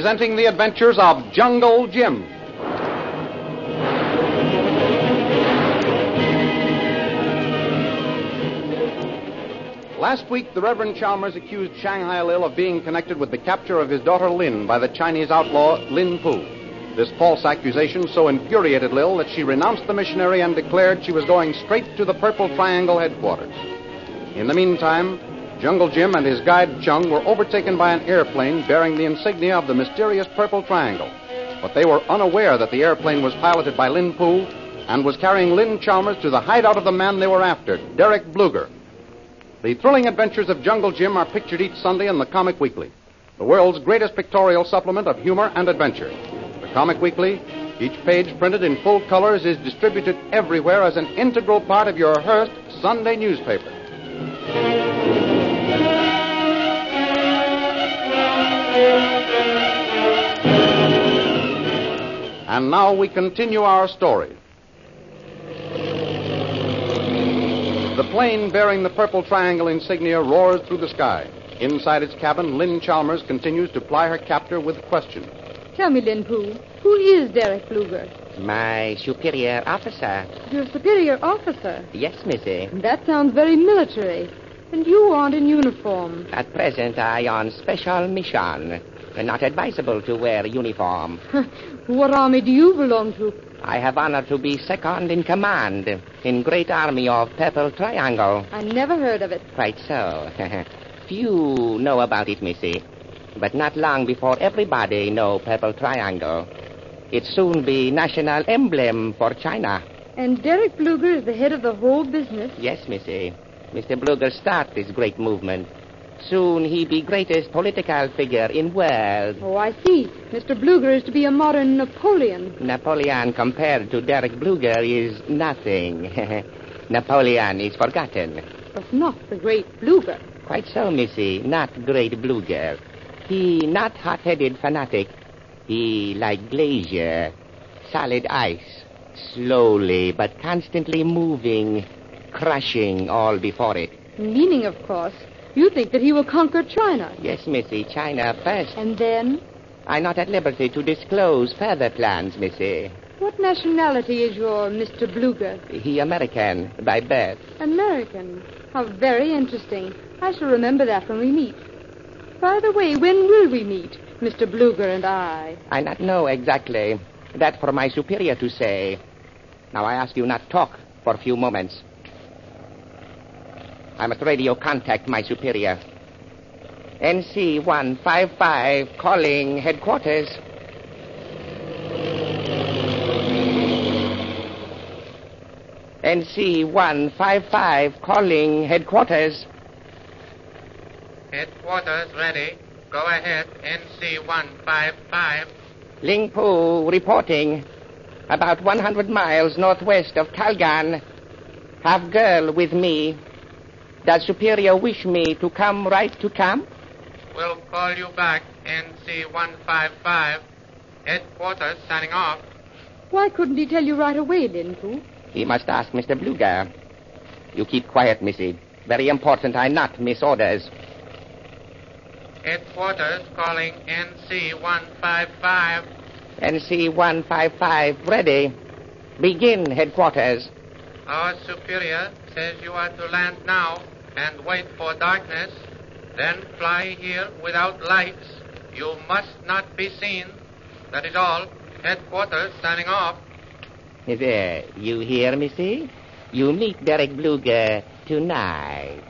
Presenting the adventures of Jungle Jim. Last week, the Reverend Chalmers accused Shanghai Lil of being connected with the capture of his daughter Lin by the Chinese outlaw Lin Pu. This false accusation so infuriated Lil that she renounced the missionary and declared she was going straight to the Purple Triangle headquarters. In the meantime, Jungle Jim and his guide Chung were overtaken by an airplane bearing the insignia of the mysterious Purple Triangle. But they were unaware that the airplane was piloted by Lin Pu and was carrying Lin Chalmers to the hideout of the man they were after, Derek Bluger. The thrilling adventures of Jungle Jim are pictured each Sunday in the Comic Weekly, the world's greatest pictorial supplement of humor and adventure. The Comic Weekly, each page printed in full colors, is distributed everywhere as an integral part of your Hearst Sunday newspaper. And now we continue our story. The plane bearing the Purple Triangle insignia roars through the sky. Inside its cabin, Lynn Chalmers continues to ply her captor with questions. Tell me, Lin Pu, who is Derek Bluger? My superior officer. Your superior officer? Yes, Missy. That sounds very military. And you aren't in uniform. At present, I on special mission. Not advisable to wear uniform. what army do you belong to? I have honor to be second in command in great army of Purple Triangle. I never heard of it. Quite so. Few know about it, Missy. But not long before everybody know Purple Triangle. It soon be national emblem for China. And Derek Bluger is the head of the whole business? Yes, Missy. Mr. Bluger start this great movement. Soon he be greatest political figure in world. Oh, I see. Mr. Bluger is to be a modern Napoleon. Napoleon compared to Derek Bluger is nothing. Napoleon is forgotten. But not the great Bluger. Quite so, Missy. Not great Bluger. He not hot-headed fanatic. He like glacier, solid ice, slowly but constantly moving, crushing all before it. Meaning, of course, you think that he will conquer China? Yes, Missy, China first. And then? I'm not at liberty to disclose further plans, Missy. What nationality is your Mr. Bluger? He American by birth. American? How very interesting. I shall remember that when we meet. By the way, when will we meet, Mr. Bluger and I? I not know exactly. That for my superior to say. Now I ask you not to talk for a few moments. I must radio contact my superior. NC 155 calling headquarters. NC 155 calling headquarters. Headquarters ready. Go ahead, NC 155. Ling Pu reporting. About 100 miles northwest of Kalgan. Have girl with me. Does Superior wish me to come right to camp? We'll call you back, NC 155. Headquarters signing off. Why couldn't he tell you right away, Lin Pu? He must ask Mr. Bluger. You keep quiet, Missy. Very important I not miss orders. Headquarters calling NC 155. NC 155 ready. Begin, headquarters. Our superior says you are to land now and wait for darkness, then fly here without lights. You must not be seen. That is all. Headquarters signing off. There, uh, you hear, Missy? You meet Derek Bluger tonight.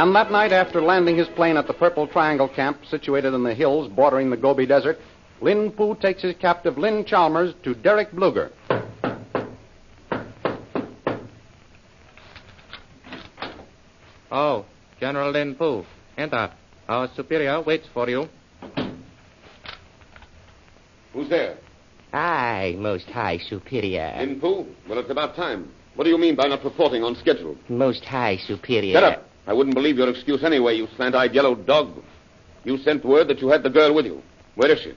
And that night, after landing his plane at the Purple Triangle camp situated in the hills bordering the Gobi Desert, Lin Pu takes his captive Lynn Chalmers to Derek Bluger. Oh, General Lin Pu, enter. Our superior waits for you. Who's there? I, Most High Superior. Lin Pu? Well, it's about time. What do you mean by not reporting on schedule? Most High Superior. Get up. I wouldn't believe your excuse anyway, you slant-eyed yellow dog. You sent word that you had the girl with you. Where is she?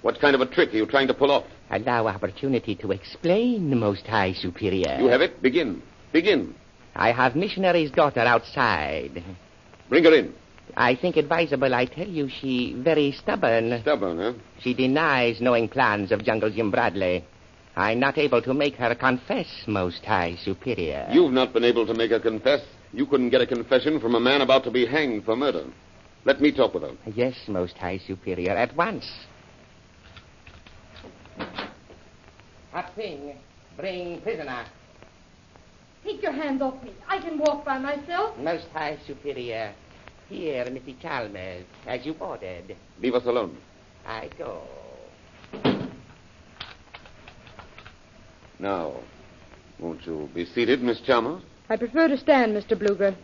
What kind of a trick are you trying to pull off? Allow opportunity to explain, Most High Superior. You have it? Begin. Begin. I have missionary's daughter outside. Bring her in. I think advisable I tell you she very stubborn. Stubborn, huh? She denies knowing plans of Jungle Jim Bradley. I'm not able to make her confess, Most High Superior. You've not been able to make her confess. You couldn't get a confession from a man about to be hanged for murder. Let me talk with her. Yes, Most High Superior, at once. Hot thing. Bring prisoner. Take your hands off me. I can walk by myself. Most High Superior. Here, Missy Chalmers, as you ordered. Leave us alone. I go. Now, won't you be seated, Miss Chalmers? I prefer to stand, Mr. Bluger.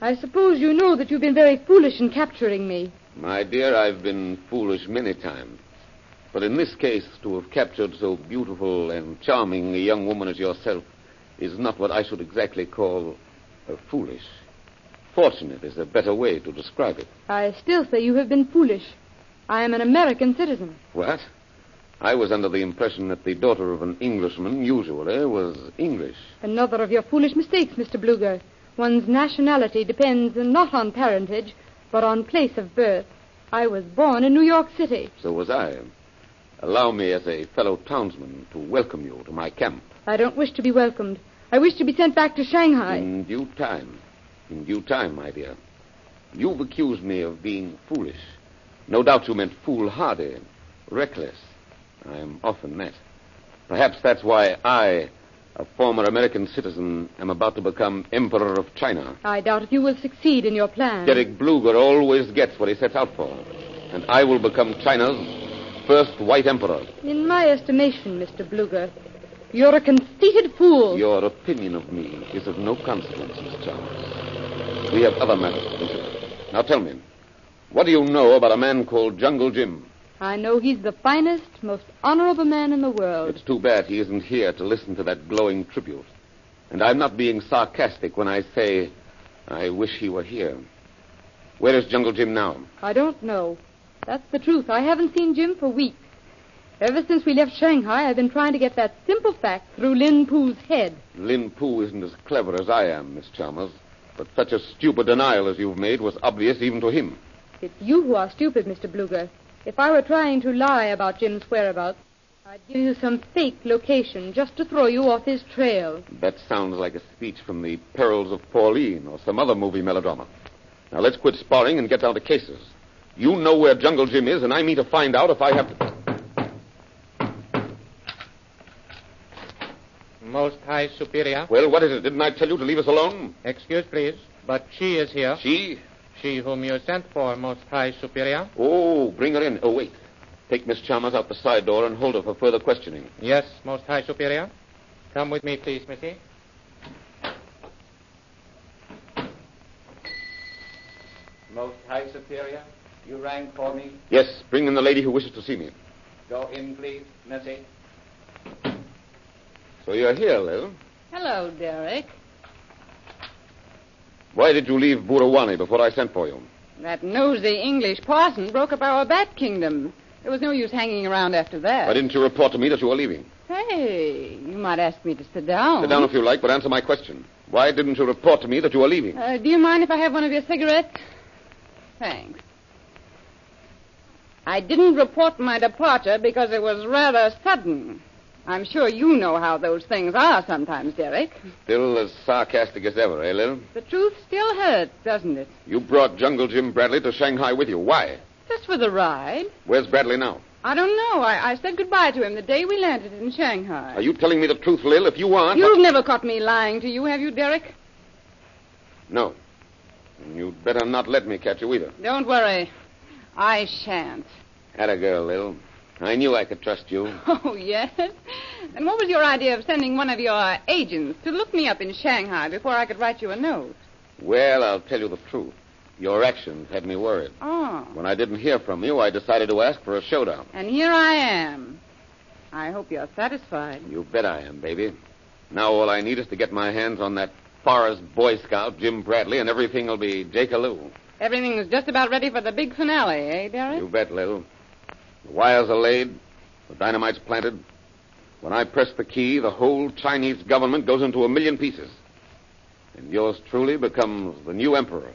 I suppose you know that you've been very foolish in capturing me. My dear, I've been foolish many times. But in this case, to have captured so beautiful and charming a young woman as yourself is not what I should exactly call foolish. Fortunate is a better way to describe it. I still say you have been foolish. I am an American citizen. What? I was under the impression that the daughter of an Englishman usually was English. Another of your foolish mistakes, Mr. Bluger. One's nationality depends not on parentage, but on place of birth. I was born in New York City. So was I. Allow me, as a fellow townsman, to welcome you to my camp. I don't wish to be welcomed. I wish to be sent back to Shanghai. In due time. In due time, my dear. You've accused me of being foolish. No doubt you meant foolhardy, reckless. I am often met. Perhaps that's why I, a former American citizen, am about to become Emperor of China. I doubt if you will succeed in your plan. Derek Bluger always gets what he sets out for. And I will become China's first white emperor. In my estimation, Mr. Bluger, you're a conceited fool. Your opinion of me is of no consequence, Miss Chalmers. We have other matters to consider. Now tell me, what do you know about a man called Jungle Jim? I know he's the finest, most honorable man in the world. It's too bad he isn't here to listen to that glowing tribute. And I'm not being sarcastic when I say I wish he were here. Where is Jungle Jim now? I don't know. That's the truth. I haven't seen Jim for weeks. Ever since we left Shanghai, I've been trying to get that simple fact through Lin Pu's head. Lin Pu isn't as clever as I am, Miss Chalmers. But such a stupid denial as you've made was obvious even to him. It's you who are stupid, Mr. Bluger. If I were trying to lie about Jim's whereabouts, I'd give you some fake location just to throw you off his trail. That sounds like a speech from the Perils of Pauline or some other movie melodrama. Now let's quit sparring and get down to cases. You know where Jungle Jim is, and I mean to find out if I have to. Most High Superior. Well, what is it? Didn't I tell you to leave us alone? Excuse, please, but she is here. She? She whom you sent for, Most High Superior. Oh, bring her in. Oh, wait. Take Miss Chalmers out the side door and hold her for further questioning. Yes, Most High Superior. Come with me, please, Missy. Most High Superior, you rang for me. Yes, bring in the lady who wishes to see me. Go in, please, Missy. So you're here, Lil. Hello, Derek. Why did you leave Burawani before I sent for you? That nosy English parson broke up our bat kingdom. There was no use hanging around after that. Why didn't you report to me that you were leaving? Hey, you might ask me to sit down. Sit down if you like, but answer my question. Why didn't you report to me that you were leaving? Uh, do you mind if I have one of your cigarettes? Thanks. I didn't report my departure because it was rather sudden. I'm sure you know how those things are sometimes, Derek. Still as sarcastic as ever, eh, Lil? The truth still hurts, doesn't it? You brought Jungle Jim Bradley to Shanghai with you. Why? Just for the ride. Where's Bradley now? I don't know. I, I said goodbye to him the day we landed in Shanghai. Are you telling me the truth, Lil? If you aren't. You've never caught me lying to you, have you, Derek? No. And you'd better not let me catch you either. Don't worry. I shan't. Had a girl, Lil. I knew I could trust you. Oh, yes? And what was your idea of sending one of your agents to look me up in Shanghai before I could write you a note? Well, I'll tell you the truth. Your actions had me worried. Oh. When I didn't hear from you, I decided to ask for a showdown. And here I am. I hope you're satisfied. You bet I am, baby. Now all I need is to get my hands on that Forest Boy Scout, Jim Bradley, and everything will be Jake-a-loo. Everything's just about ready for the big finale, eh, Derek? You bet, Lil. The wires are laid, the dynamite's planted. When I press the key, the whole Chinese government goes into a million pieces. And yours truly becomes the new emperor.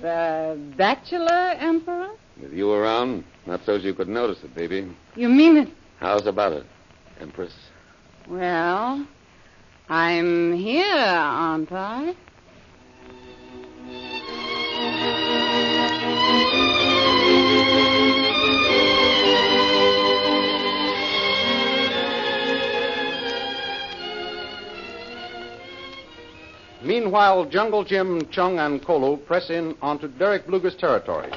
The Bachelor Emperor? With you around, not so's you could notice it, baby. You mean it? How's about it, Empress? Well, I'm here, aren't I? Meanwhile, Jungle Jim, Chung, and Kolu press in onto Derek Bluger's territory.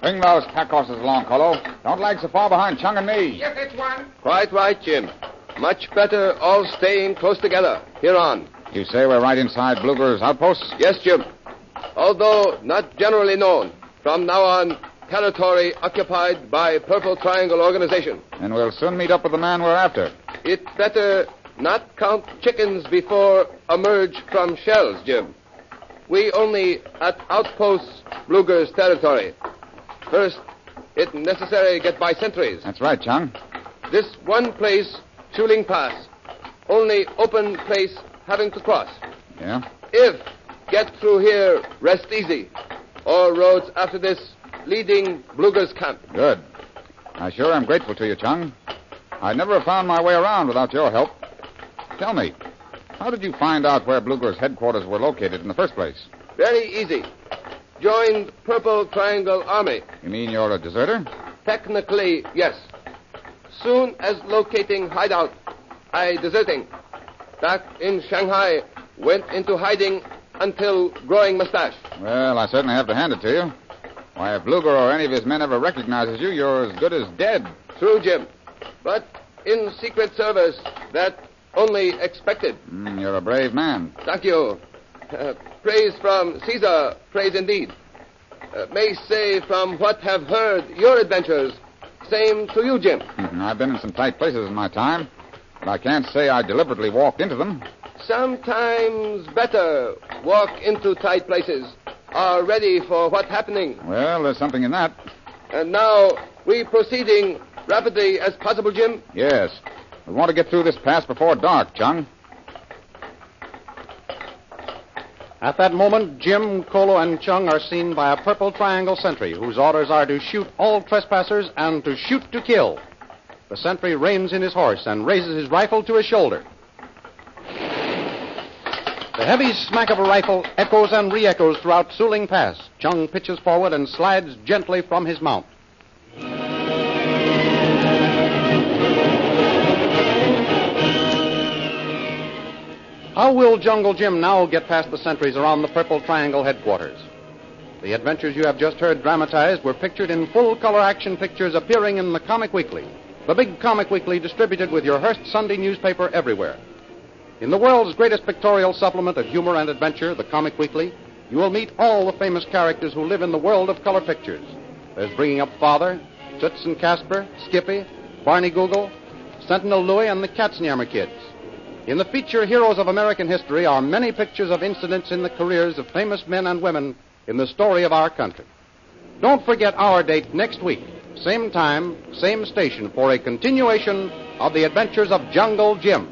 Bring those pack horses along, Kolu. Don't lag so far behind Chung and me. Yes, it's one. Quite right, Jim. Much better all staying close together. Here on. You say we're right inside Bluger's outposts? Yes, Jim. Although not generally known, from now on, territory occupied by Purple Triangle Organization. And we'll soon meet up with the man we're after. It better not count chickens before emerge from shells, Jim. We only at outposts Bluger's territory. First, it necessary get by sentries. That's right, Chung. This one place, Chuling Pass, only open place having to cross. Yeah? If get through here, rest easy. All roads after this leading Bluger's camp. Good. I sure am grateful to you, Chung. I'd never have found my way around without your help. Tell me, how did you find out where Bluger's headquarters were located in the first place? Very easy. Joined Purple Triangle Army. You mean you're a deserter? Technically, yes. Soon as locating hideout, I deserting. Back in Shanghai, went into hiding until growing mustache. Well, I certainly have to hand it to you. Why, if Bluger or any of his men ever recognizes you, you're as good as dead. True, Jim. But in Secret Service, that only expected. Mm, you're a brave man. Thank you. Uh, praise from Caesar, praise indeed. Uh, may say from what have heard your adventures, same to you, Jim. Mm, I've been in some tight places in my time, but I can't say I deliberately walked into them. Sometimes better walk into tight places, are ready for what happening. Well, there's something in that. And now we proceeding rapidly as possible, Jim. Yes. We want to get through this pass before dark, Chung. At that moment, Jim, Kolu, and Chung are seen by a purple triangle sentry whose orders are to shoot all trespassers and to shoot to kill. The sentry reins in his horse and raises his rifle to his shoulder. The heavy smack of a rifle echoes and re echoes throughout Suling Pass. Chung pitches forward and slides gently from his mount. How will Jungle Jim now get past the sentries around the Purple Triangle headquarters? The adventures you have just heard dramatized were pictured in full color action pictures appearing in the Comic Weekly, the big Comic Weekly distributed with your Hearst Sunday newspaper everywhere. In the world's greatest pictorial supplement of humor and adventure, the Comic Weekly, you will meet all the famous characters who live in the world of color pictures. There's Bringing Up Father, Toots and Casper, Skippy, Barney Google, Sentinel Louie, and the Katzenjammer Kids. In the feature Heroes of American History are many pictures of incidents in the careers of famous men and women in the story of our country. Don't forget our date next week, same time, same station, for a continuation of the adventures of Jungle Jim.